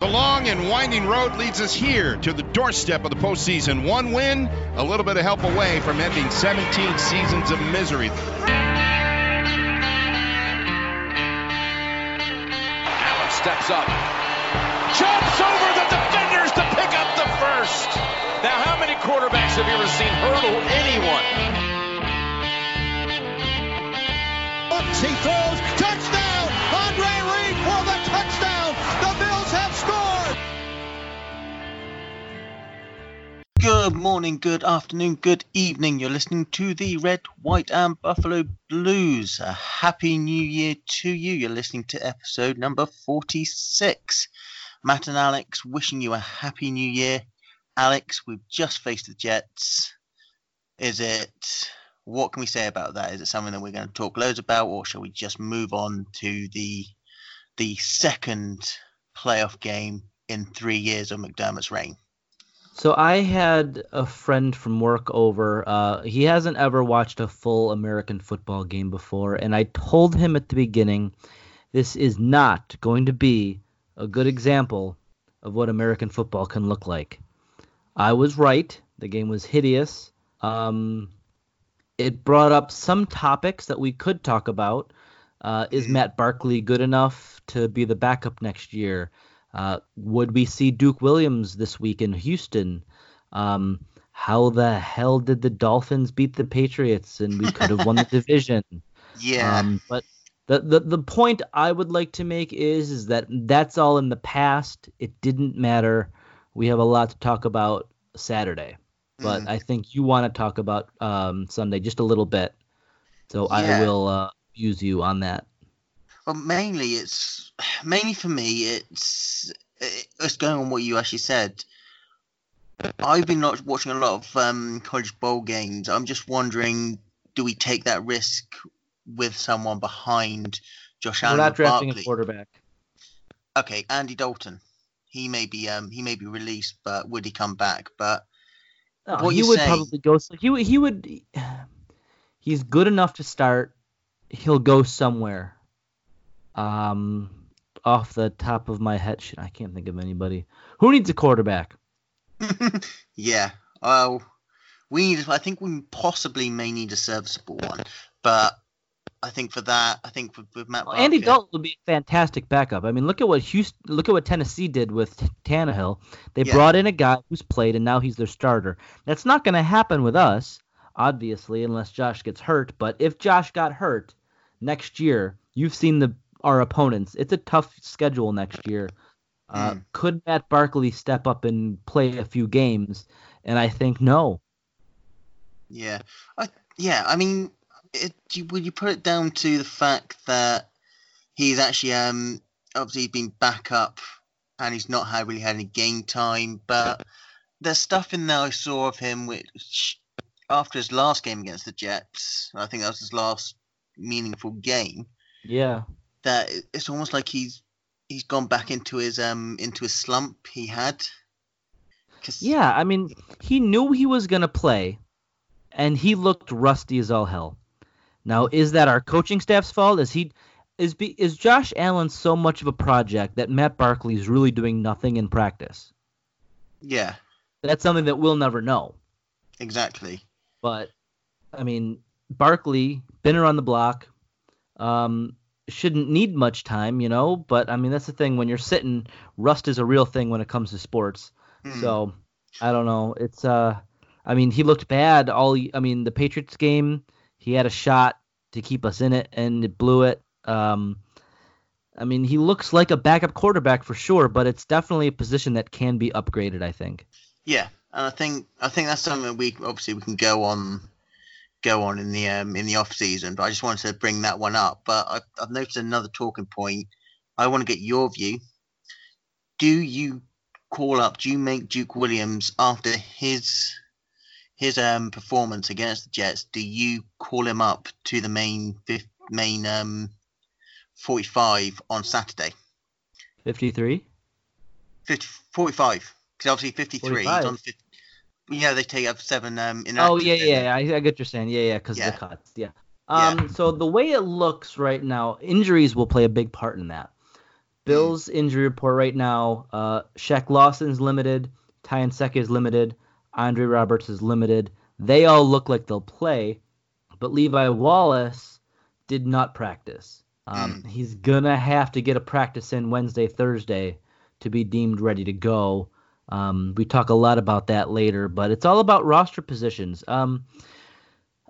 The long and winding road leads us here to the doorstep of the postseason. One win, a little bit of help away from ending 17 seasons of misery. Allen steps up, jumps over the defenders to pick up the first. Now, how many quarterbacks have you ever seen hurdle anyone? He throws, touchdown! Good morning, good afternoon, good evening. You're listening to the Red, White, and Buffalo Blues. A happy new year to you. You're listening to episode number 46. Matt and Alex wishing you a happy new year. Alex, we've just faced the Jets. Is it what can we say about that? Is it something that we're going to talk loads about, or shall we just move on to the the second playoff game in three years of McDermott's reign? So I had a friend from work over. Uh, he hasn't ever watched a full American football game before, and I told him at the beginning, this is not going to be a good example of what American football can look like. I was right. The game was hideous. Um, it brought up some topics that we could talk about. Uh, is. Matt Barkley good enough to be the backup next year? Uh, would we see Duke Williams this week in Houston? Um, how the hell did the Dolphins beat the Patriots and we could have won the division? Yeah. Um, but the, the the point I would like to make is is that that's all in the past. It didn't matter. We have a lot to talk about Saturday, but Mm. I think you want to talk about um, Sunday just a little bit. So I will uh, use you on that. Well, mainly it's mainly for me. It's it's going on what you actually said. I've been not watching a lot of um, college bowl games. I'm just wondering, do we take that risk with someone behind Josh We're Allen not or drafting a quarterback. Okay, Andy Dalton. He may be um he may be released, but would he come back? But No, What he you would probably go. He. He would. He's good enough to start. He'll go somewhere. Um, off the top of my head, shit, I can't think of anybody. Who needs a quarterback? yeah, well, we need. I think we possibly may need a serviceable one, but I think for that, I think with, with Matt. Well, Andy Barkley- Dalton would be a fantastic backup. I mean, look at what Houston, look at what Tennessee did with Tannehill. They Yeah. brought in a guy who's played, and now he's their starter. That's not going to happen with us, obviously, unless Josh gets hurt. But if Josh got hurt next year, you've seen the our opponents. It's a tough schedule next year. Uh, Mm. Could Matt Barkley step up and play a few games? And I think no. Yeah, I, yeah. I mean, it, you, would you put it down to the fact that he's actually um obviously he's been back up and he's not had really had any game time, but there's stuff in there I saw of him which after his last game against the Jets, I think that was his last meaningful game. Yeah. That it's almost like he's he's gone back into his um into his slump he had. Yeah, I mean, he knew he was going to play, and he looked rusty as all hell. Now, is that our coaching staff's fault? Is he is be, is Josh Allen so much of a project that Matt Barkley is really doing nothing in practice? yeah, That's something that we'll never know. exactly. But I mean, Barkley been around the block, um, shouldn't need much time, you know. But I mean, that's the thing when you're sitting, rust is a real thing when it comes to sports. Hmm. So I don't know. It's uh, I mean, he looked bad all. I mean, the Patriots game, he had a shot to keep us in it, and it blew it. Um, I mean, he looks like a backup quarterback for sure, but it's definitely a position that can be upgraded. I think. Yeah, and I think I think that's something we obviously we can go on go on in the um, in the off season. But I just wanted to bring that one up. But I've, I've noticed another talking point. I want to get your view. Do you call up? Do you make Duke Williams after his his um performance against the Jets? Do you call him up to the main fifth, main um forty five on Saturday? Fifty-three. 50, 45. Because obviously 53. He's on 50. Yeah, they take up seven um, Oh yeah, yeah, I, I get what you're saying. Yeah, yeah, because Yeah. the cuts. Yeah. Um. So the way it looks right now, injuries will play a big part in that. Bills injury report right now. Uh, Shaq Lawson's limited. Ty Nsekhe is limited. Andre Roberts is limited. They all look like they'll play, but Levi Wallace did not practice. Um, He's gonna have to get a practice in Wednesday, Thursday to be deemed ready to go. Um, we talk a lot about that later, but it's all about roster positions. Um,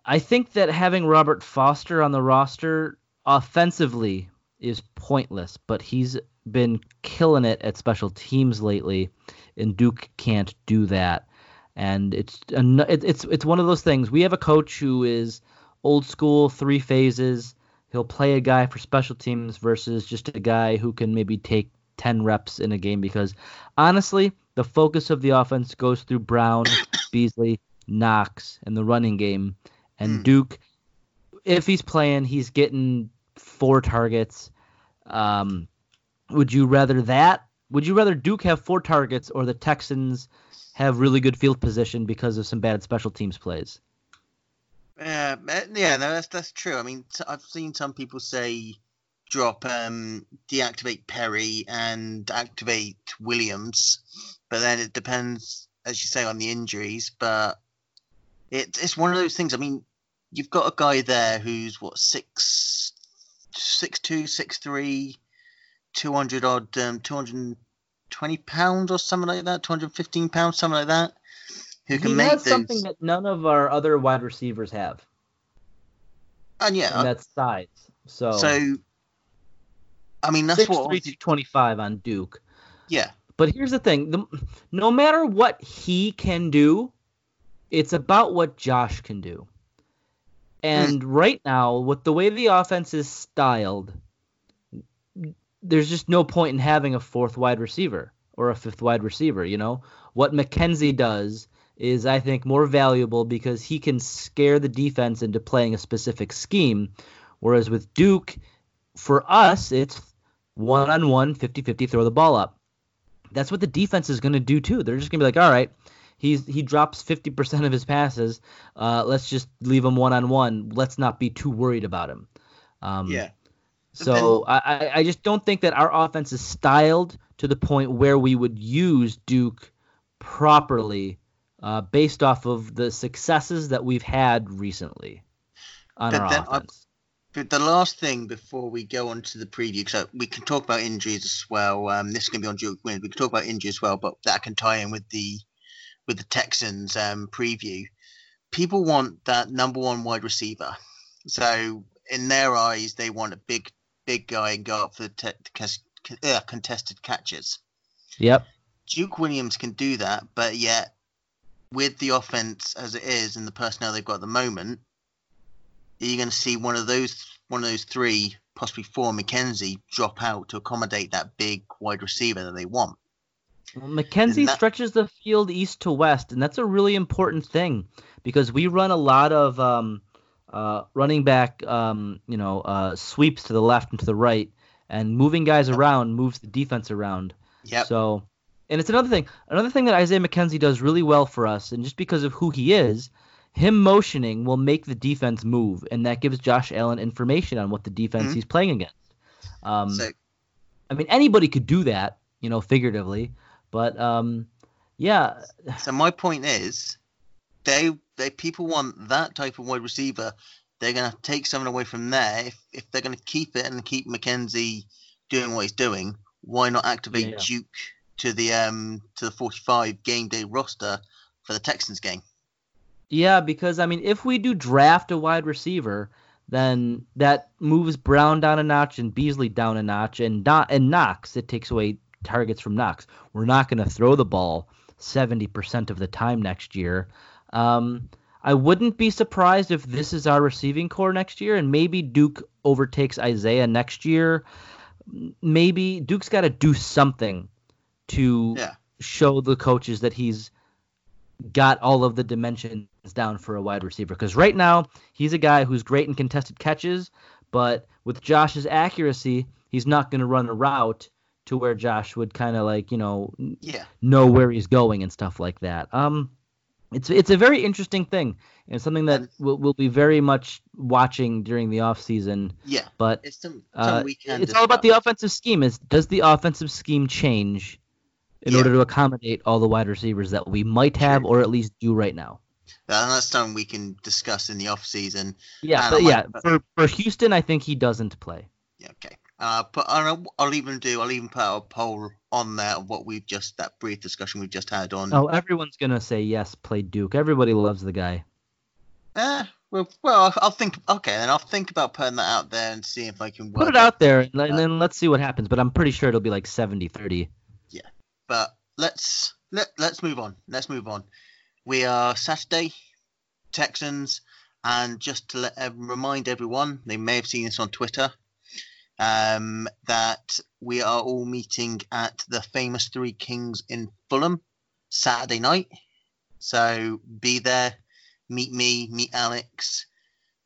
I think that having Robert Foster on the roster offensively is pointless, but he's been killing it at special teams lately, and Duke can't do that. And it's it's it's one of those things. We have a coach who is old school, three phases. He'll play a guy for special teams versus just a guy who can maybe take 10 reps in a game because honestly, the focus of the offense goes through Brown, Beasley, Knox, and the running game. And Hmm. Duke, if he's playing, he's getting four targets. Um, would you rather that? Would you rather Duke have four targets or the Texans have really good field position because of some bad special teams plays? Yeah, uh, yeah, no, that's that's true. I mean, i I've seen some people say drop, um, deactivate Perry and activate Williams, but then it depends, as you say, on the injuries. But it, it's one of those things. I mean, you've got a guy there who's what six, six two, six three, two hundred odd, um, two hundred twenty pounds or something like that, two hundred fifteen pounds, something like that. Who can he make has those? something that none of our other wide receivers have, and yeah, and that's size. So, So, I mean, that's six what. three to twenty five on Duke. Yeah, But here's the thing: the, no matter what he can do, it's about what Josh can do. And hmm. right now, with the way the offense is styled, there's just no point in having a fourth wide receiver or a fifth wide receiver. You know what McKenzie does is, I think, more valuable because he can scare the defense into playing a specific scheme. Whereas with Duke, for us, it's one on one, 50 50, throw the ball up that's what the defense is going to do too. They're just going to be like, all right, he's he drops 50% of his passes. Uh, let's just leave him one on one. Let's not be too worried about him. Um, yeah. So I, I- I just don't think that our offense is styled to the point where we would use Duke properly uh, based off of the successes that we've had recently on our offense. The last thing before we go on to the preview, so we can talk about injuries as well. Um, this is going to be on Duke Win. We can talk about injuries as well, but that can tie in with the with the Texans um, preview. People want that number one wide receiver. So in their eyes, they want a big big guy and go up for the te- uh, contested catches. Yep. Duke Williams can do that, but yet with the offense as it is and the personnel they've got at the moment, you're going to see one of those one of those three, possibly four, McKenzie drop out to accommodate that big wide receiver that they want. Well, McKenzie that- stretches the field east to west, and that's a really important thing because we run a lot of um, uh, running back, um, you know, uh, sweeps to the left and to the right, and moving guys around moves the defense around. Yep. So, and it's another thing. Another thing that Isaiah McKenzie does really well for us, and just because of who he is, him motioning will make the defense move, and that gives Josh Allen information on what the defense Mhm. he's playing against. Um, so I mean, anybody could do that, you know, figuratively, but um, yeah, so my point is, they they people want that type of wide receiver. They're going to take something away from there. If if they're going to keep it and keep McKenzie doing what he's doing, why not activate Yeah. Duke to the um to the 45 game day roster for the Texans game? Yeah, because I mean, if we do draft a wide receiver, then that moves Brown down a notch and Beasley down a notch, and not and Knox. It takes away targets from Knox. We're not going to throw the ball 70% of the time next year. Um, I wouldn't be surprised if this is our receiving corps next year, and maybe Duke overtakes Isaiah next year. Maybe Duke's got to do something to Yeah. show the coaches that he's got all of the dimensions down for a wide receiver. Because right now, he's a guy who's great in contested catches, but with Josh's accuracy, he's not going to run a route to where Josh would kind of like, you know, Yeah. know where he's going and stuff like that. Um, it's it's a very interesting thing and something that we'll, we'll be very much watching during the off season. Yeah, But it's some, uh, some can it's all about the offensive scheme. Is does the offensive scheme change in Yeah. order to accommodate all the wide receivers that we might have Sure. or at least do right now? That's something we can discuss in the off season. Yeah, but yeah, might- for for Houston, I think he doesn't play. Yeah, okay. Uh, but I'll, I'll even do. I'll even put out a poll on there of what we've just that brief discussion we've just had on. Oh, everyone's gonna say yes, play Duke. Everybody loves the guy. Eh, well, well, I'll- think. Okay, then I'll think about putting that out there and see if I can work Put it out there, and, and then let's see what happens. But I'm pretty sure it'll be like 70-30. But let's let let's move on. Let's move on. We are Saturday, Texans, and just to let, uh, remind everyone, they may have seen this on Twitter, um, that we are all meeting at the famous Three Kings in Fulham Saturday night. So be there, meet me, meet Alex,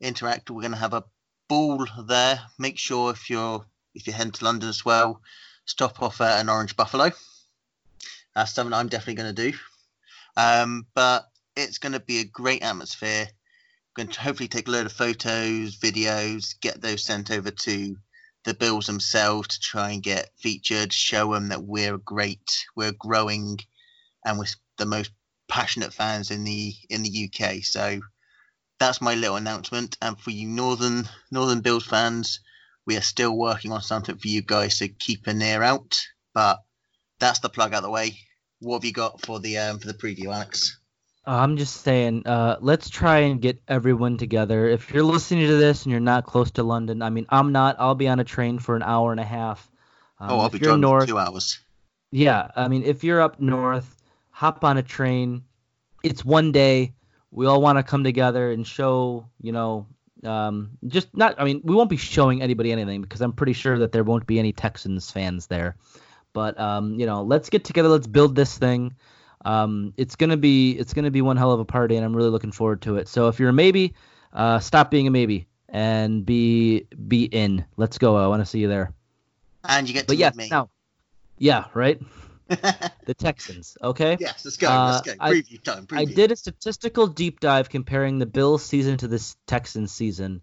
interact. We're going to have a ball there. Make sure if you're if you're heading to London as well, stop off at an Orange Buffalo. That's something I'm definitely going to do. Um, but it's going to be a great atmosphere. Going to hopefully take a load of photos, videos, get those sent over to the Bills themselves to try and get featured, show them that we're great, we're growing, and we're the most passionate fans in the in the UK. So that's my little announcement. And for you northern northern Bills fans, we are still working on something for you guys, so keep an ear out. But that's the plug out of the way. What have you got for the um, for the preview, Alex? I'm just saying, uh, let's try and get everyone together. If you're listening to this and you're not close to London, I mean, I'm not. I'll be on a train for an hour and a half. Um, oh, I'll be driving north, for two hours. Yeah, I mean, if you're up north, hop on a train. It's one day. We all want to come together and show, you know, um, just not. I mean, we won't be showing anybody anything because I'm pretty sure that there won't be any Texans fans there. But um, you know, let's get together. Let's build this thing. Um, it's gonna be it's gonna be one hell of a party, and I'm really looking forward to it. So if you're a maybe, uh, stop being a maybe and be be in. Let's go. I want to see you there. And you get to But meet yes, me. now, yeah, right. The Texans. Okay. yes, let's go. Uh, let's go. I- Preview time. Preview. I did a statistical deep dive comparing the Bills season to this Texans season.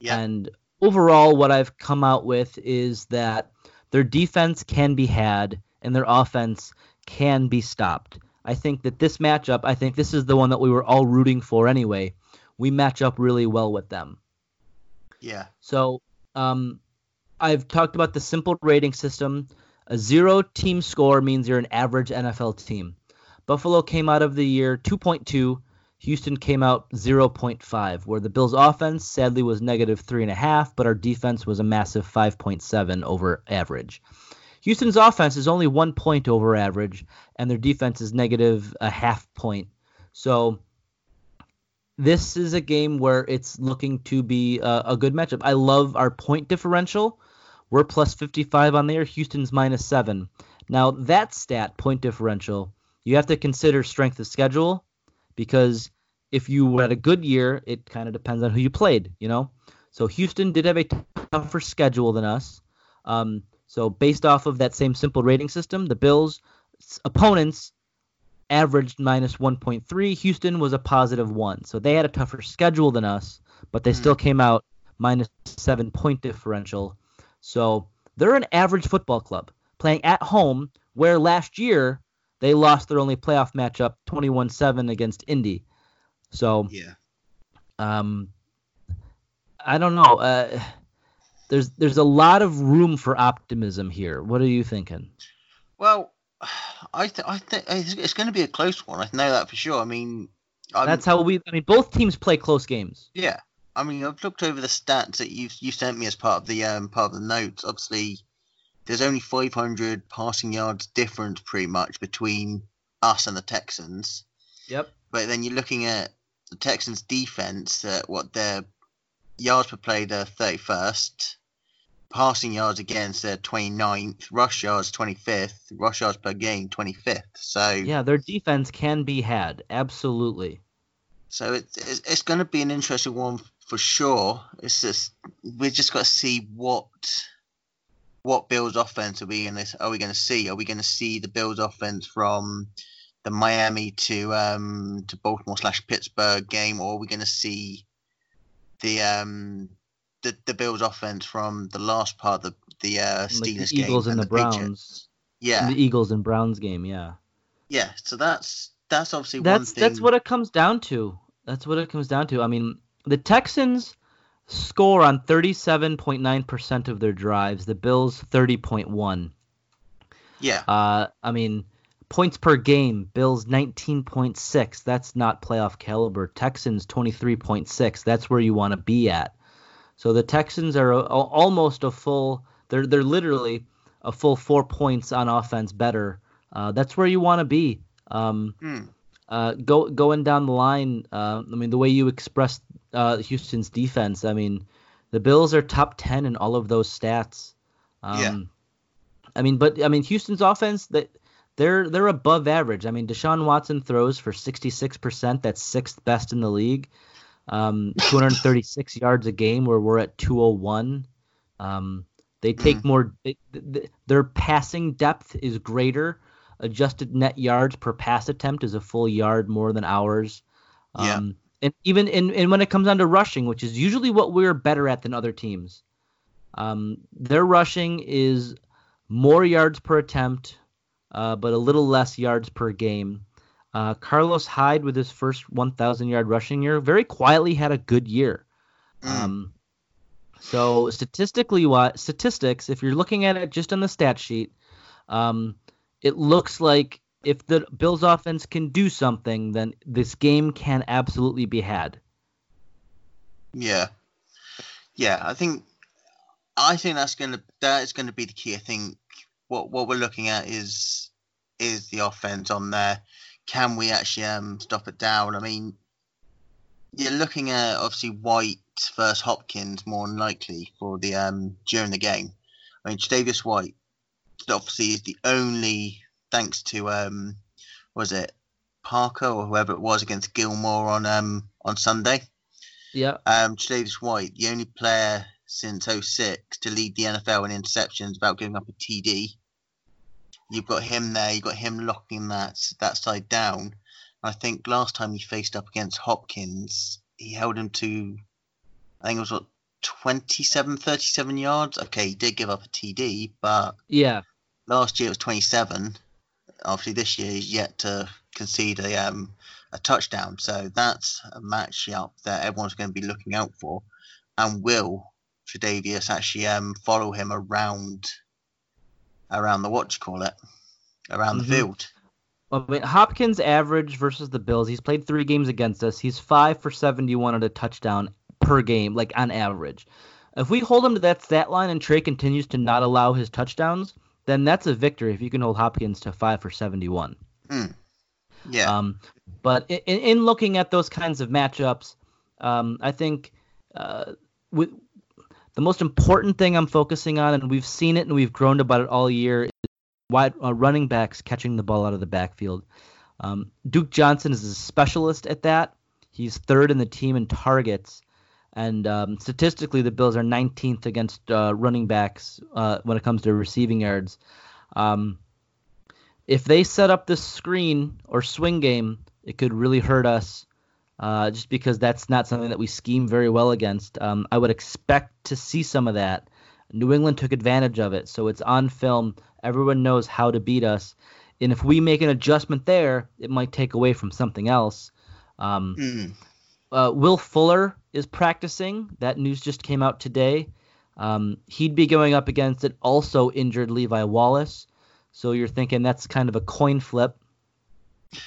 Yeah. And overall, what I've come out with is that their defense can be had and their offense can be stopped. I think that this matchup, I think this is the one that we were all rooting for anyway. We match up really well with them. Yeah. So um, I've talked about the simple rating system. A zero team score means you're an average NFL team. Buffalo came out of the year 2.2. Houston came out 0.5, where the Bills' offense sadly was negative 3.5, but our defense was a massive 5.7 over average. Houston's offense is only one point over average, and their defense is negative a half point. So this is a game where it's looking to be a, a good matchup. I love our point differential. We're plus 55 on there. Houston's minus 7. Now, that stat, point differential, you have to consider strength of schedule because if you had a good year, it kind of depends on who you played, you know? So Houston did have a tougher schedule than us. Um, so based off of that same simple rating system, the Bills' opponents averaged minus 1.3. Houston was a positive one. So they had a tougher schedule than us, but they Hmm. still came out minus seven point differential. So they're an average football club playing at home, where last year they lost their only playoff matchup 21 7 against Indy. So Yeah. um, I don't know. Uh, there's there's a lot of room for optimism here. What are you thinking? Well, I th- I think it's, going to be a close one. I know that for sure. I mean, I'm, That's how we. I mean, both teams play close games. Yeah, I mean, I've looked over the stats that you you sent me as part of the um part of the notes. Obviously, there's only 500 passing yards difference pretty much between us and the Texans. Yep. But then you're looking at the Texans' defense. At what their yards per play, they're 31st. Passing yards against their 29th. Rush yards 25th. Rush yards per game 25th. So Yeah, their defense can be had. Absolutely. So it's it's, it's going to be an interesting one for sure. It's just we've just got to see what what Bills offense are we going to are we going to see? Are we going to see the Bills offense from the Miami to um, to Baltimore slash Pittsburgh game, or are we going to see the um, the the Bills offense from the last part of the the uh, Steelers like the Eagles game and the, Patriots? Browns. Yeah, The Eagles and Browns game, yeah. yeah. So that's that's obviously one That's thing. that's what it comes down to. That's what it comes down to. I mean, the Texans score on 37.9% of their drives, the Bills 30.1. Yeah, Uh, I mean, points per game, Bills 19.6. That's not playoff caliber. Texans 23.6. That's where you want to be at. So the Texans are a, a- almost a full. They're they're literally a full four points on offense better. Uh, that's where you want to be. Um, Hmm. uh, go going down the line. Uh, I mean, the way you expressed uh, Houston's defense. I mean, the Bills are top ten in all of those stats. Um, Yeah. I mean, but I mean, Houston's offense that they're they're above average. I mean, Deshaun Watson throws for 66%. That's sixth best in the league. Um, 236 yards a game, where we're at 201. Um, they take more. They, th- their passing depth is greater. Adjusted net yards per pass attempt is a full yard more than ours. Yeah. Um, and even in, and when it comes down to rushing, which is usually what we're better at than other teams, um, their rushing is more yards per attempt, uh, but a little less yards per game. Uh, Carlos Hyde, with his first 1,000 yard rushing year, very quietly had a good year. Mm. Um, so statistically, what statistics? If you're looking at it just on the stat sheet, um, it looks like if the Bills' offense can do something, then this game can absolutely be had. Yeah, yeah. I think I think that's gonna that is gonna be the key. I think what what we're looking at is is the offense on there. Can we actually um stop it down? I mean, you're looking at obviously White versus Hopkins more than likely for the um during the game. I mean, Davis White obviously is the only thanks to um was it Parker or whoever it was against Gilmore on um on Sunday. Yeah, Um, Davis White, the only player since 06 to lead the NFL in interceptions without giving up a TD. You've got him there. You've got him locking that that side down. I think last time he faced up against Hopkins, he held him to, I think it was what, 27, 37 yards. Okay, he did give up a TD, but yeah, last year it was 27. Obviously, this year he's yet to concede a um a touchdown. So that's a matchup that everyone's going to be looking out for. And will Tredavious actually um follow him around around the what you call it around Mhm. the field? Well, I mean, Hopkins average versus the Bills. He's played three games against us. He's five for 71 at a touchdown per game, like on average. If we hold him to that stat line and Trey continues to not allow his touchdowns, then that's a victory if you can hold Hopkins to five for 71. Yeah, Um, but in, in looking at those kinds of matchups, um, I think uh, with, the most important thing I'm focusing on, and we've seen it and we've groaned about it all year, is wide uh, running backs catching the ball out of the backfield. Um, Duke Johnson is a specialist at that. He's third in the team in targets, and um, statistically, the Bills are 19th against uh, running backs uh, when it comes to receiving yards. Um, if they set up this screen or swing game, it could really hurt us. Uh, just because that's not something that we scheme very well against. Um, I would expect to see some of that. New England took advantage of it, so it's on film. Everyone knows how to beat us, and if we make an adjustment there, it might take away from something else. Um, Mm. uh, Will Fuller is practicing. That news just came out today. Um, he'd be going up against an also injured Levi Wallace. So you're thinking that's kind of a coin flip.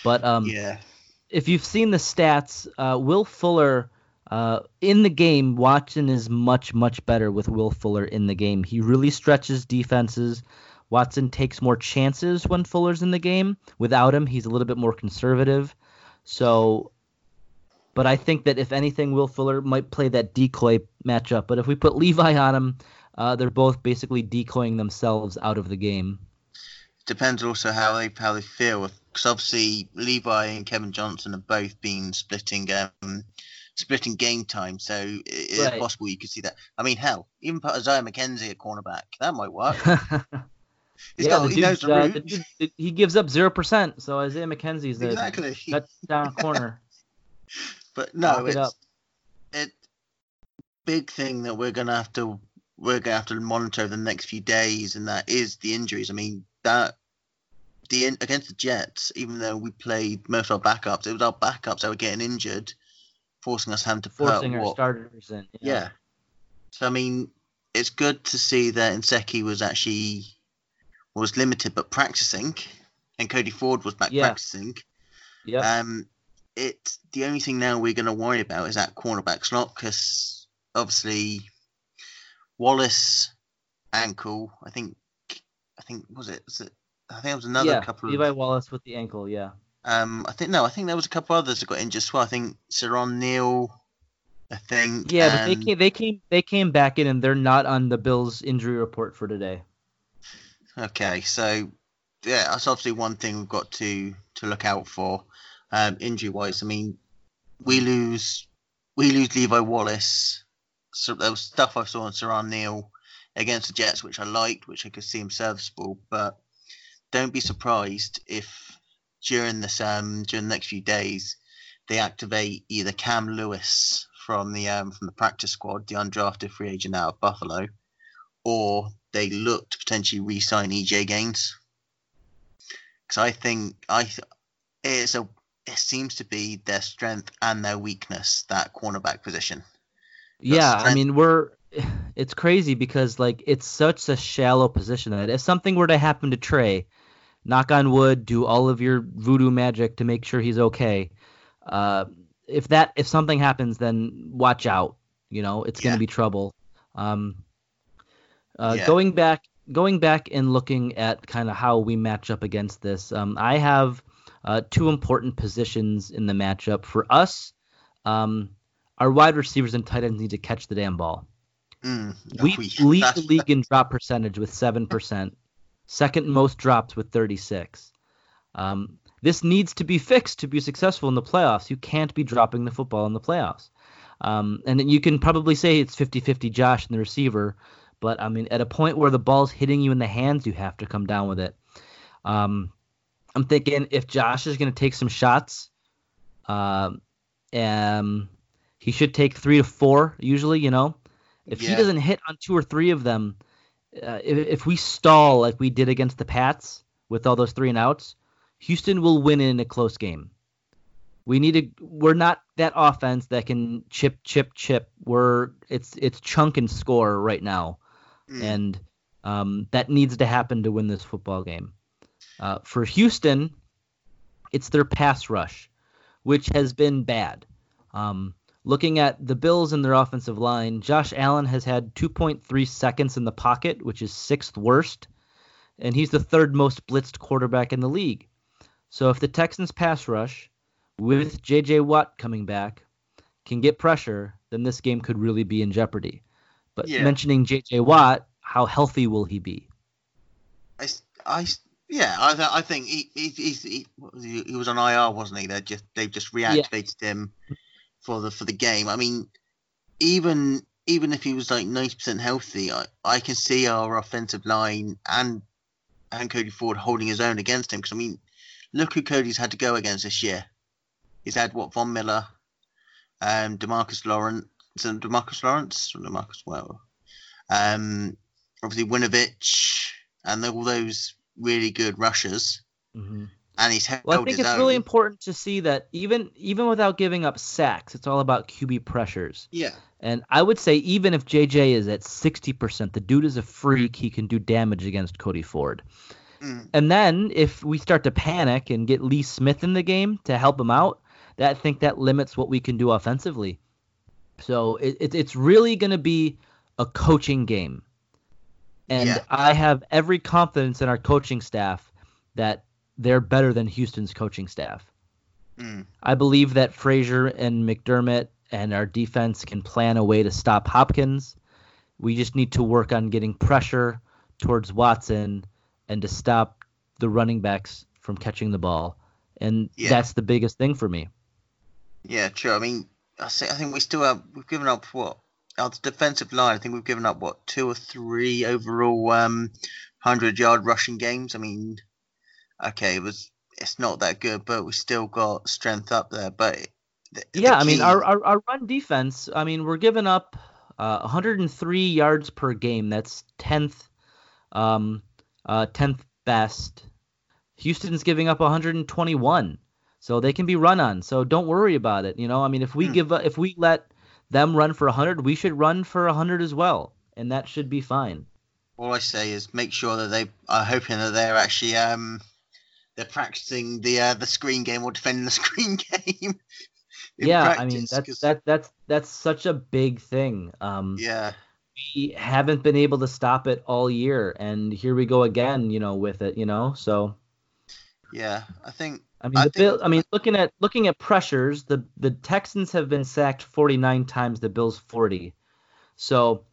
But um, yeah, if you've seen the stats, uh, Will Fuller uh, in the game, Watson is much, much better with Will Fuller in the game. He really stretches defenses. Watson takes more chances when Fuller's in the game. Without him, he's a little bit more conservative. So, but I think that if anything, Will Fuller might play that decoy matchup. But if we put Levi on him, uh, they're both basically decoying themselves out of the game. It depends also how they how they feel. Because obviously Levi and Kevin Johnson have both been splitting um splitting game time, so it is Right. possible you could see that. I mean, hell, even put Isaiah McKenzie at cornerback, that might work. He's yeah, got, he knows the uh, route. the dude- he gives up zero percent. So Isaiah McKenzie's the exactly. touchdown corner. But no, Lock it it's up. it big thing that we're gonna have to we're gonna have to monitor the next few days, and that is the injuries. I mean that the against the Jets, even though we played most of our backups, it was our backups that were getting injured, forcing us having to forcing our what, starters in. yeah. So I mean, it's good to see that Nsekhe was actually was limited but practicing, and Cody Ford was back Yeah. practicing. Yeah. Um, it the only thing now we're going to worry about is that cornerback slot because obviously Wallace ankle. I think I think was it was it. I think it was another yeah. couple Levi of. Wallace with the ankle. Yeah. Um, I think no, I think there was a couple others that got injured as well. I think Siran Neal. I think. Yeah, but they came, they came they came back in and they're not on the Bills injury report for today. Okay, so yeah, that's obviously one thing we've got to to look out for, um, injury wise. I mean, we lose we lose Levi Wallace. So there was stuff I saw on Siran Neal against the Jets, which I liked, which I could see him serviceable. But don't be surprised if during this um during the next few days they activate either Cam Lewis from the um from the practice squad, the undrafted free agent out of Buffalo, or they look to potentially re-sign EJ Gaines. Because I think I it's a it seems to be their strength and their weakness that cornerback position. Yeah, I mean we're it's crazy because like it's such a shallow position that if something were to happen to Trey, knock on wood, do all of your voodoo magic to make sure he's okay. Uh, if that if something happens, then watch out. You know it's Yeah. gonna be trouble. Um, uh, Yeah. Going back, going back and looking at kind of how we match up against this, um, I have uh, two important positions in the matchup for us. Um, our wide receivers and tight ends need to catch the damn ball. Mm, We we- lead the league in drop percentage with seven percent, second most drops with thirty-six. Um, this needs to be fixed to be successful in the playoffs. You can't be dropping the football in the playoffs. Um, and then you can probably say it's 50-50 Josh and the receiver, but I mean at a point where the ball's hitting you in the hands, you have to come down with it. Um, I'm thinking if Josh is going to take some shots, um, um, he should take three to four usually. You know, if he doesn't hit on two or three of them, uh, if, if we stall like we did against the Pats with all those three and outs, Houston will win in a close game. We need to. We're not that offense that can chip, chip, chip. We're it's it's chunk and score right now, Mm. and um, that needs to happen to win this football game. Uh, for Houston, it's their pass rush, which has been bad. Um, looking at the Bills and their offensive line, Josh Allen has had 2.3 seconds in the pocket, which is sixth worst, and he's the third most blitzed quarterback in the league. So if the Texans pass rush with J.J. Watt coming back can get pressure, then this game could really be in jeopardy. But Yeah. mentioning J.J. Watt, how healthy will he be? I, I yeah, I, th- I think he, he, he, was he, he was on IR, wasn't he? They just they've just reactivated him for the for the game. I mean, even even if he was like ninety percent healthy, I, I can see our offensive line and and Cody Ford holding his own against him. Because I mean, look who Cody's had to go against this year. He's had what Von Miller, um, Demarcus Lawrence, is it Demarcus Lawrence Demarcus well, um, obviously Winovich and all those really good rushers, hmm and he's held Well, I think it's own. really important to see that even even without giving up sacks, it's all about QB pressures. Yeah, And I would say even if JJ is at 60%, the dude is a freak. He can do damage against Cody Ford. Mm. And then if we start to panic and get Lee Smith in the game to help him out, that I think that limits what we can do offensively. So it, it, it's really going to be a coaching game. And Yeah. I have every confidence in our coaching staff that they're better than Houston's coaching staff. Mm. I believe that Frazier and McDermott and our defense can plan a way to stop Hopkins. We just need to work on getting pressure towards Watson and to stop the running backs from catching the ball. And Yeah. that's the biggest thing for me. yeah, true. I mean, I say, I think we still have we've given up what our defensive line. I think we've given up what two or three overall um, hundred yard rushing games. I mean, okay, it was it's not that good, but we still got strength up there. But the, yeah, the I mean, our, our, our run defense. I mean, we're giving up uh, 103 yards per game. That's 10th, um, uh, 10th best. Houston's giving up 121, so they can be run on. So don't worry about it. You know, I mean, if we hmm. give if we let them run for 100, we should run for 100 as well, and that should be fine. All I say is make sure that they are hoping that they're actually um they're practicing the uh, the screen game or defending the screen game yeah, practice, I mean that's cause... that that's that's such a big thing. Um, yeah, we haven't been able to stop it all year, and here we go again. You know, with it. You know, so. Yeah, I think. I mean, I, the think... Bill, I mean, looking at looking at pressures, the the Texans have been sacked 49 times, the Bills 40. So,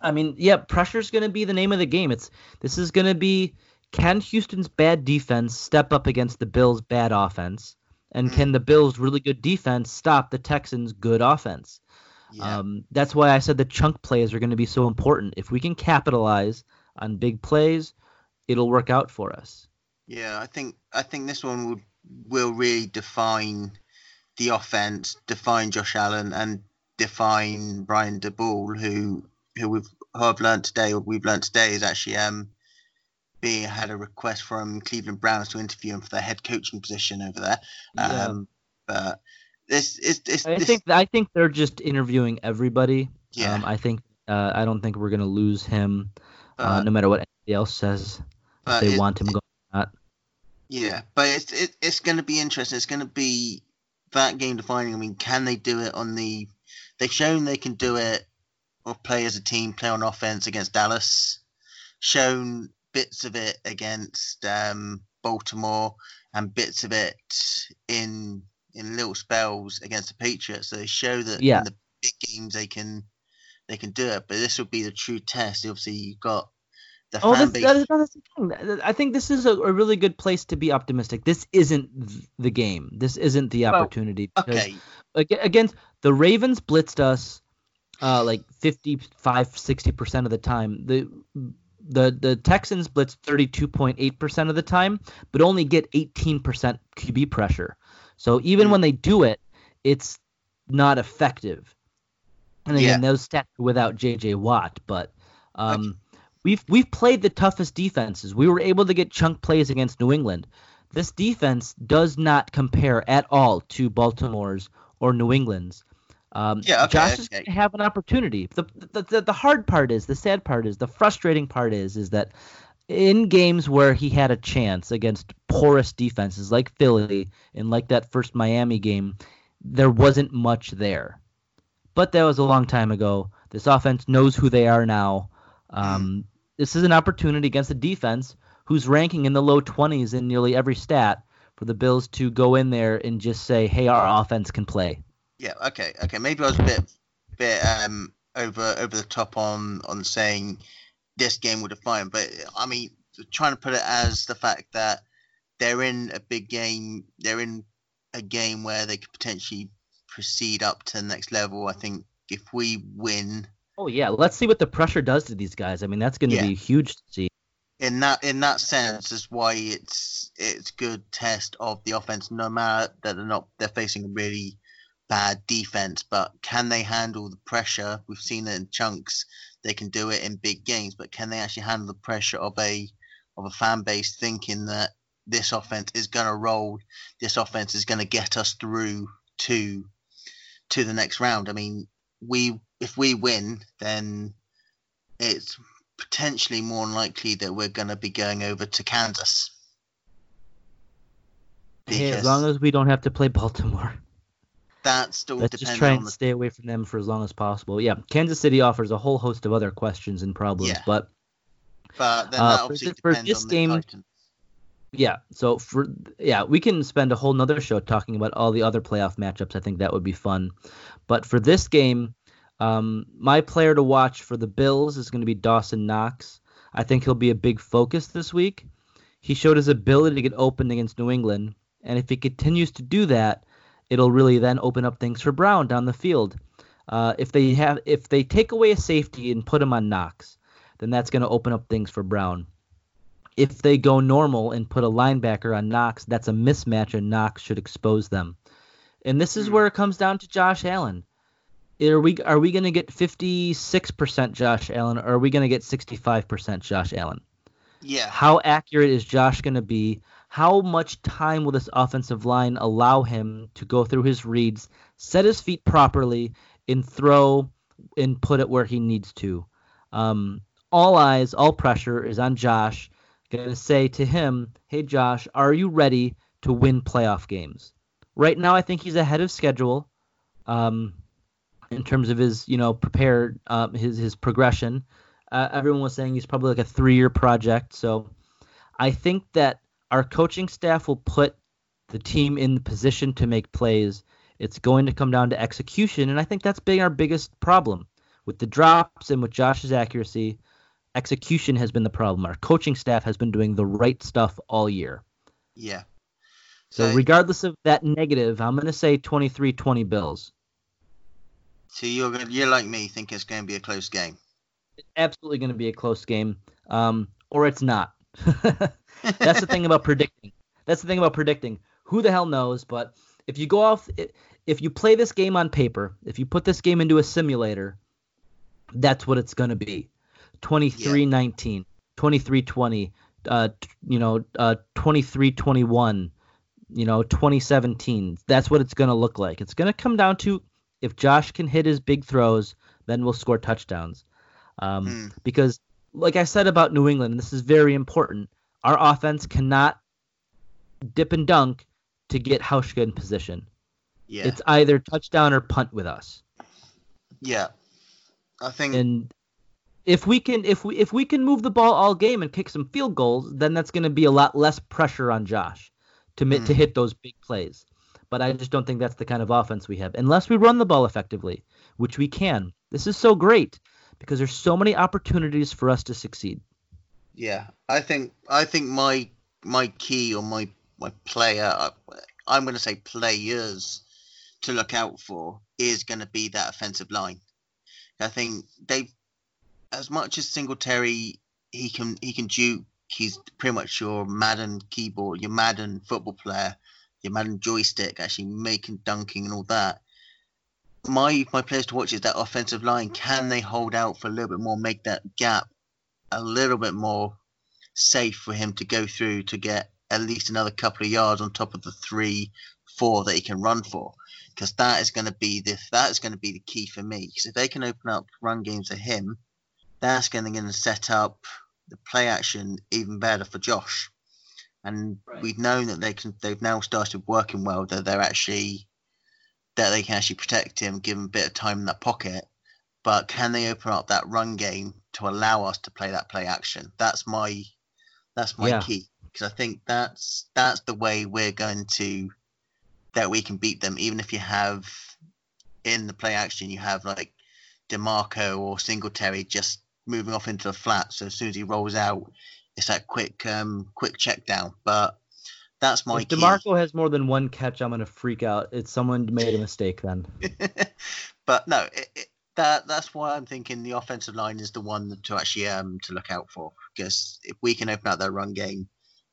I mean, yeah, pressure's going to be the name of the game. It's this is going to be can Houston's bad defense step up against the Bills' bad offense? And can the Bills' really good defense stop the Texans' good offense? Yeah. Um, that's why I said the chunk plays are going to be so important. If we can capitalize on big plays, it'll work out for us. Yeah, I think I think this one will will really define the offense, define Josh Allen, and define Brian Daboll, who who we've who I've learned today, or we've learned today, is actually um B had a request from Cleveland Browns to interview him for their head coaching position over there. Yeah. Um, but this is. I think I think they're just interviewing everybody. Yeah. Um, I think uh, I don't think we're gonna lose him, uh, uh, no matter what anybody else says. If they it, want him it, going. Not. Yeah, but it's it, it's gonna be interesting. It's gonna be that game defining. I mean, can they do it on the? They've shown they can do it or play as a team, play on offense against Dallas. Shown bits of it against um, Baltimore and bits of it in in little spells against the Patriots. So they show that yeah. in the big games they can they can do it. But this will be the true test. Obviously, you've got the oh, this, that is, that's the thing. I think this is a, a, really good place to be optimistic. This isn't the game. This isn't the opportunity. Well, okay. Against the Ravens blitzed us uh, like 55, 60% of the time. The the the Texans blitz 32.8% of the time, but only get 18% QB pressure. So even mm when they do it, it's not effective. And again, yeah. those stats without JJ Watt, but um, we've we've played the toughest defenses. We were able to get chunk plays against New England. This defense does not compare at all to Baltimore's or New England's. Um, yeah, okay, Josh is going to have an opportunity. The, the, the the hard part is, the sad part is, the frustrating part is, is that in games where he had a chance against porous defenses like Philly and like that first Miami game, there wasn't much there. But that was a long time ago. This offense knows who they are now. Um, this is an opportunity against a defense who's ranking in the low 20s in nearly every stat for the Bills to go in there and just say, hey, our offense can play. Yeah. Okay. Okay. Maybe I was a bit, bit um over over the top on on saying this game will define, but I mean, trying to put it as the fact that they're in a big game, they're in a game where they could potentially proceed up to the next level. I think if we win. Oh yeah, let's see what the pressure does to these guys. I mean, that's going to yeah. be huge to see. In that in that sense, is why it's it's good test of the offense. No matter that they're not they're facing a really bad defense, but can they handle the pressure? We've seen it in chunks. They can do it in big games, but can they actually handle the pressure of a of a fan base thinking that this offense is going to roll, this offense is going to get us through to to the next round? I mean, we if we win, then it's potentially more likely that we're going to be going over to Kansas. Hey, as long as we don't have to play Baltimore that still Let's just try and the... stay away from them for as long as possible. Yeah, Kansas City offers a whole host of other questions and problems, yeah. but but then uh, for, this, for this game, yeah. So for yeah, we can spend a whole nother show talking about all the other playoff matchups. I think that would be fun. But for this game, um, my player to watch for the Bills is going to be Dawson Knox. I think he'll be a big focus this week. He showed his ability to get open against New England, and if he continues to do that, it'll really then open up things for Brown down the field. Uh, if they have if they take away a safety and put him on Knox, then that's going to open up things for Brown. If they go normal and put a linebacker on Knox, that's a mismatch, and Knox should expose them. And this is Hmm. where it comes down to Josh Allen. Are we are we going to get 56% Josh Allen, or are we going to get 65% Josh Allen? Yeah. How accurate is Josh going to be? How much time will this offensive line allow him to go through his reads, set his feet properly, and throw and put it where he needs to? Um, all eyes, all pressure is on Josh. To say to him, "Hey Josh, are you ready to win playoff games?" Right now, I think he's ahead of schedule. Um, in terms of his, you know, prepared uh, his his progression. Uh, everyone was saying he's probably like a three year project. So I think that our coaching staff will put the team in the position to make plays. It's going to come down to execution, and I think that's been our biggest problem with the drops and with Josh's accuracy. Execution has been the problem. Our coaching staff has been doing the right stuff all year. Yeah. So, So- regardless of that negative, I'm going to say 23-20 Bills. So you're gonna- you're like me, think it's going to be a close game. It's absolutely going to be a close game, um, or it's not. That's the thing about predicting. That's the thing about predicting. Who the hell knows? But if you go off, if you play this game on paper, if you put this game into a simulator, that's what it's going to be. 23-19, 23-20, uh, you know, uh, 23-21, you know, 2017. That's what it's going to look like. It's going to come down to if Josh can hit his big throws, then we'll score touchdowns. Um, Hmm. Because, like I said about New England, this is very important. Our offense cannot dip and dunk to get Hauschka in position. Yeah. It's either touchdown or punt with us. yeah. I think And if we can if we if we can move the ball all game and kick some field goals, then that's going to be a lot less pressure on Josh to mi- to Hmm. hit those big plays. But I just don't think that's the kind of offense we have unless we run the ball effectively, which we can. This is so great because there's so many opportunities for us to succeed. Yeah, I think I think my my key or my my player, uh, I'm going to say players to look out for is going to be that offensive line. I think they, as much as Singletary, he can he can duke. He's pretty much your Madden keyboard, your Madden football player, your Madden joystick, actually making dunking and all that. My my players to watch is that offensive line. Can they hold out for a little bit more, make that gap a little bit more safe for him to go through to get at least another couple of yards on top of the three, four that he can run for. Because that is going to be the that is going to be the key for me. Because if they can open up run games for him, that's going to set up the play action even better for Josh. And Right. we've known that they can. They've now started working well. That they're actually that they can actually protect him, give him a bit of time in that pocket. But can they open up that run game to allow us to play that play action? That's my that's my Yeah. key because I think that's that's the way we're going to that we can beat them. Even if you have in the play action, you have like Demarco or Singletary just moving off into the flat. So as soon as he rolls out, it's that quick um quick check down. But that's my if key. DeMarco has more than one catch, I'm gonna freak out. It's someone made a mistake then. but no, it, it, that that's why I'm thinking the offensive line is the one to actually um to look out for because if we can open up that run game,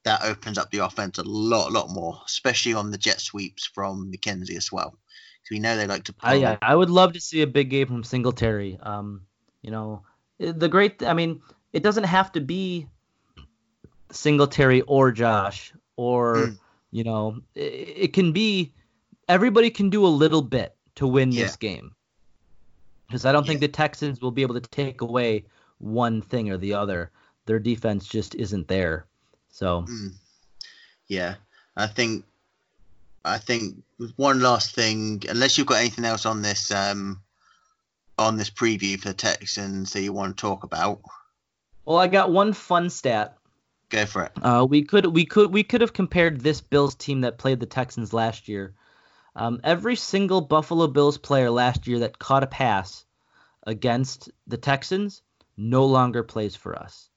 that opens up the offense a lot, a lot more, especially on the jet sweeps from McKenzie as well. Because we know they like to. I, pull- I would love to see a big game from Singletary. Um, you know, the great. I mean, it doesn't have to be Singletary or Josh or Hmm. you know, it, it can be. Everybody can do a little bit to win Yeah. this game. Because I don't think the Texans will be able to take away one thing or the other. Their defense just isn't there. So Mm. Yeah, I think. I think one last thing, unless you've got anything else on this um on this preview for the Texans that you want to talk about, well, I got one fun stat. Go for it. Uh, we could we could we could have compared this Bills team that played the Texans last year. Um, every single Buffalo Bills player last year that caught a pass against the Texans no longer plays for us.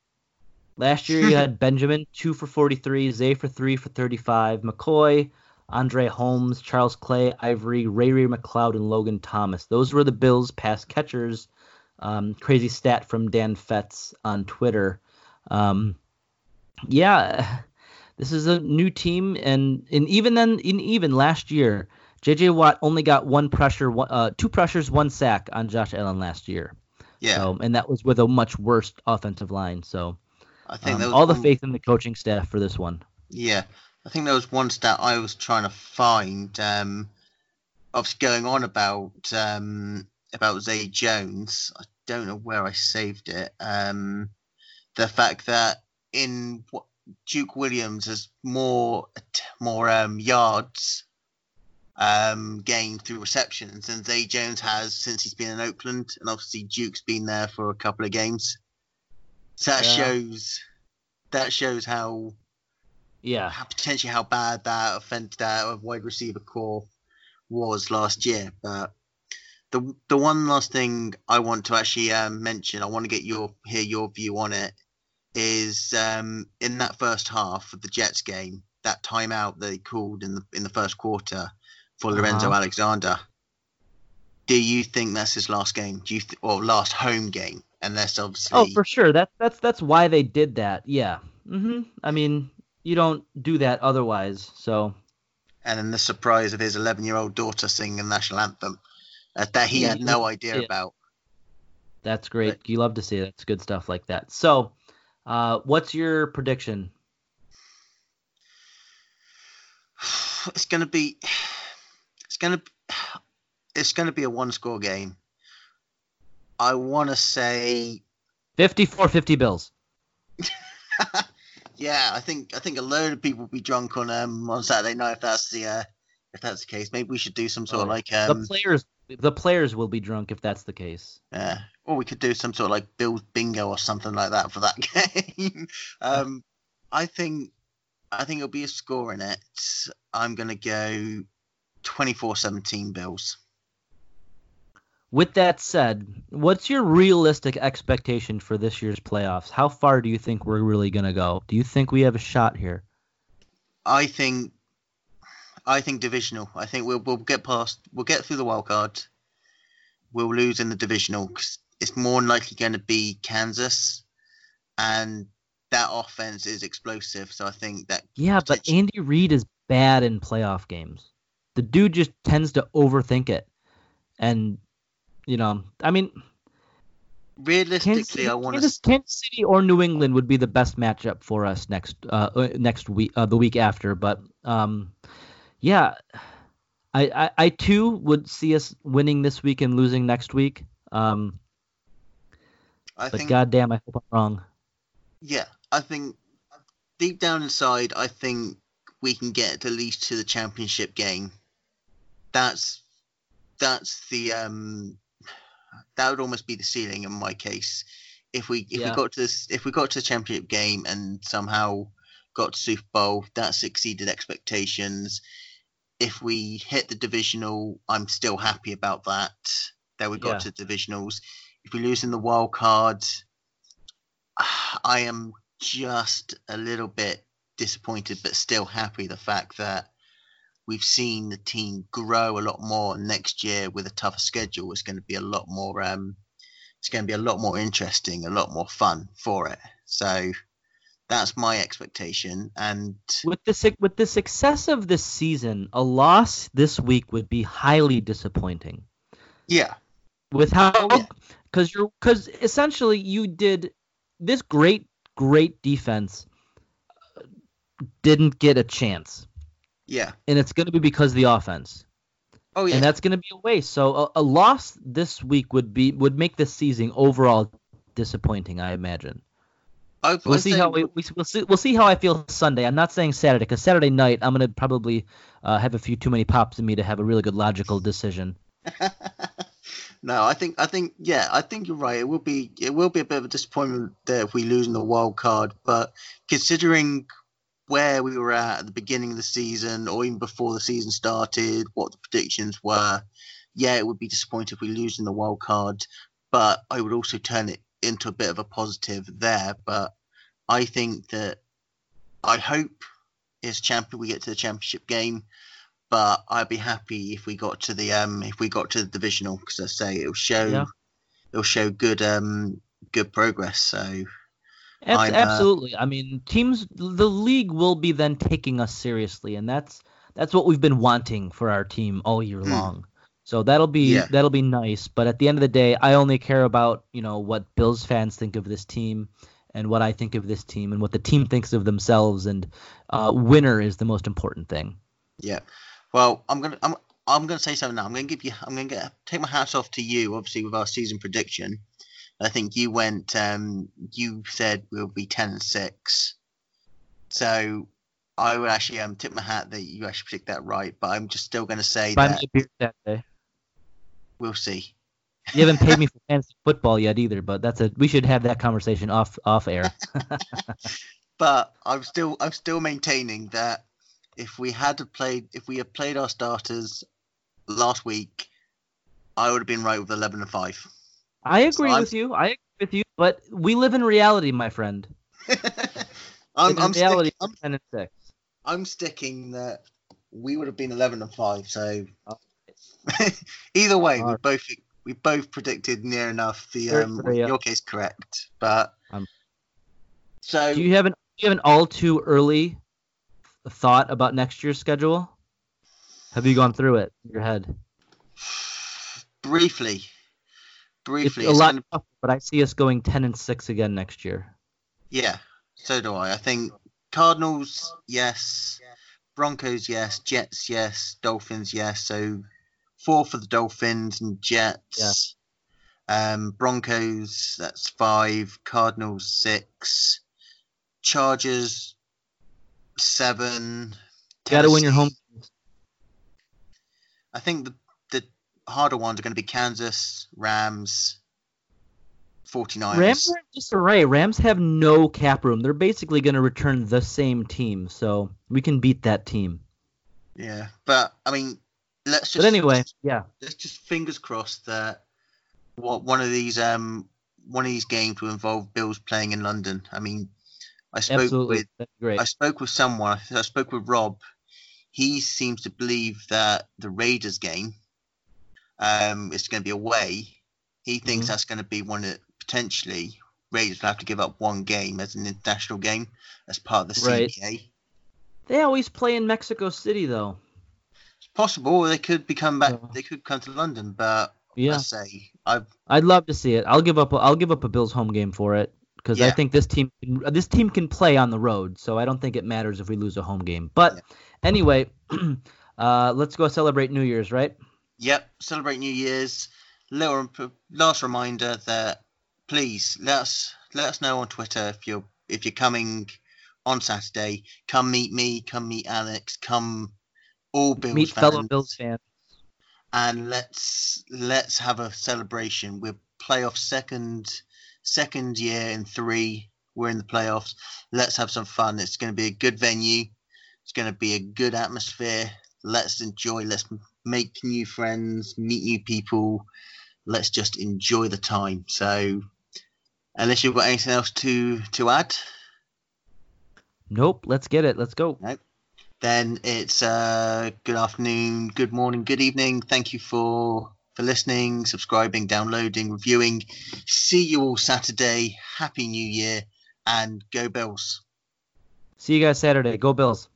Last year you had Benjamin two for forty three, Zay for three for thirty five, McCoy, Andre Holmes, Charles Clay, Ivory, Ray Ray McCloud, and Logan Thomas. Those were the Bills pass catchers Um, crazy stat from Dan Fetes on Twitter. Um, yeah, this is a new team, and and even then, in even last year, J.J. Watt only got one pressure, uh, two pressures, one sack on Josh Allen last year. Yeah. So, and that was with a much worse offensive line. So I think um, all the faith in the coaching staff for this one. Yeah, I think there was one stat I was trying to find. Um, obviously going on about um, about Zay Jones. I don't know where I saved it. Um, the fact that in Duke Williams has more more um, yards um, gained through receptions than Zay Jones has since he's been in Oakland, and obviously Duke's been there for a couple of games. So that yeah. shows that shows how yeah how, potentially how bad that offense that wide receiver corps was last year. But the the one last thing I want to actually um, mention, I want to get your hear your view on it, is um, in that first half of the Jets game, that timeout they called in the in the first quarter for Lorenzo uh-huh. Alexander. Do you think that's his last game? Do you th- or last home game? Unless obviously. Oh, for sure. That's that's that's why they did that. Yeah. hmm I mean, you don't do that otherwise. So and then the surprise of his 11 year old daughter singing the national anthem uh, that he had no idea about. That's great. But, you love to see it. It's good stuff like that. So, uh, what's your prediction? It's gonna be, it's gonna, it's gonna be a one score game. I want to say 54-50 Bills. Yeah, I think I think a load of people will be drunk on um on Saturday night if that's the uh, if that's the case. Maybe we should do some sort oh, of like um, the players the players will be drunk if that's the case. Yeah, or we could do some sort of like Bills bingo or something like that for that game. um, I think I think it'll be a score in it. I'm gonna go 24-17 Bills. With that said, what's your realistic expectation for this year's playoffs? How far do you think we're really going to go? Do you think we have a shot here? I think I think divisional. I think we'll we'll get past we'll get through the wild card. We'll lose in the divisional cuz it's more likely going to be Kansas and that offense is explosive, so I think that Yeah, but Andy Reid is bad in playoff games. The dude just tends to overthink it. And you know, I mean, realistically, Kansas, I want to Kansas City or New England would be the best matchup for us next uh, uh, next week, uh, the week after. But um, yeah, I, I, I too would see us winning this week and losing next week. Um, I but think, goddamn, I hope I'm wrong. Yeah, I think deep down inside, I think we can get at least to the championship game. That's that's the um that would almost be the ceiling in my case. If we if yeah. we got to this, if we got to the championship game and somehow got to Super Bowl, that's exceeded expectations. If we hit the divisional, I'm still happy about that. That we got yeah. to divisionals. If we lose in the wild card, I am just a little bit disappointed, but still happy the fact that we've seen the team grow a lot more next year with a tougher schedule. It's going to be a lot more. Um, it's going to be a lot more interesting, a lot more fun for it. So that's my expectation. And with the with the success of this season, a loss this week would be highly disappointing. Yeah. With how because you're because essentially you did this great great defense uh, didn't get a chance yeah. And it's going to be because of the offense. Oh yeah. And that's going to be a waste. So a, a, loss this week would be would make this season overall disappointing. I imagine. I, we'll see how we, we will see we'll see how I feel Sunday. I'm not saying Saturday because Saturday night I'm gonna probably uh, have a few too many pops in me to have a really good logical decision. no, I think I think yeah, I think you're right. It will be it will be a bit of a disappointment there if we lose in the wild card, but considering where we were at at the beginning of the season or even before the season started, what the predictions were, yeah, it would be disappointing if we lose in the wild card, but I would also turn it into a bit of a positive there. But I think that I hope as champion we get to the championship game, but I'd be happy if we got to the um if we got to the divisional because I say it'll show yeah. it'll show good um good progress. So uh, absolutely. I mean, teams, the league will be then taking us seriously, and that's that's what we've been wanting for our team all year Hmm. long. So that'll be Yeah. that'll be nice. But at the end of the day, I only care about you know what Bills fans think of this team, and what I think of this team, and what the team thinks of themselves. And uh, winner is the most important thing. yeah, well, I'm gonna I'm I'm gonna say something now. I'm gonna give you I'm gonna get take my hats off to you, obviously with our season prediction. I think you went um you said we'll be ten and six. So I would actually um tip my hat that you actually predict that right, but I'm just still gonna say Buy that me a beer that day. We'll see. You haven't paid me for fantasy football yet either, but that's a we should have that conversation off off air. But I'm still I'm still maintaining that if we had played if we had played our starters last week, I would have been right with eleven and five. I agree I'm- with you. I agree with you, but we live in reality, my friend. I'm in I'm, reality, stick, I'm ten and six. I'm sticking that we would have been eleven and five. So Oh. Either way, we both we both predicted near enough the um yeah. your case correct. But Um, so Do you have an do you have an all too early thought about next year's schedule? Have you gone through it in your head? briefly, It's briefly, a lot gonna- but I see us going ten and six again next year. Yeah, so do I. I think Cardinals, yes. Broncos, yes. Jets, yes. Dolphins, yes. So four for the Dolphins and Jets. Um, Broncos, that's five. Cardinals, six. Chargers, seven. Got to win your home. I think the, the harder ones are going to be Kansas, Rams, 49ers. Rams are in disarray. Rams have no cap room. They're basically going to return the same team, so we can beat that team. Yeah, but I mean, let's just. But anyway, yeah, let's just fingers crossed that what one of these um one of these games will involve Bills playing in London. I mean, I spoke absolutely. with. I spoke with someone. I spoke with Rob. He seems to believe that the Raiders game um is going to be away. He thinks Mhm. that's going to be one that potentially Raiders will have to give up one game as an international game as part of the Right. CBA. They always play in Mexico City, though. Possible they could become back. Yeah. They could come to London, but Yeah, I say I've I'd love to see it. I'll give up. I'll give up a Bills home game for it because I think this team this team can play on the road. So I don't think it matters if we lose a home game. But anyway, uh, let's go celebrate New Year's, right? Yep, celebrate New Year's. Little last reminder that please let us let us know on Twitter if you're if you're coming on Saturday. Come meet me. Come meet Alex. Come all Bills Meet fans, fellow Bills fans. and let's let's have a celebration. We're playoff second second year in three. We're in the playoffs. Let's have some fun. It's going to be a good venue. It's going to be a good atmosphere. Let's enjoy. Let's make new friends, meet new people. Let's just enjoy the time. So, unless you've got anything else to to add, Nope. Let's get it. Let's go. Then it's uh, good afternoon, good morning, good evening. Thank you for for listening, subscribing, downloading, reviewing. See you all Saturday. Happy New Year and go Bills. See you guys Saturday. Go Bills.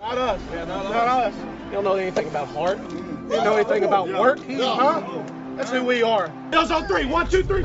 Not us, man. Not, us. You don't know anything about heart. You don't know anything about work, huh? That's who we are. Bills on three. One, two, three.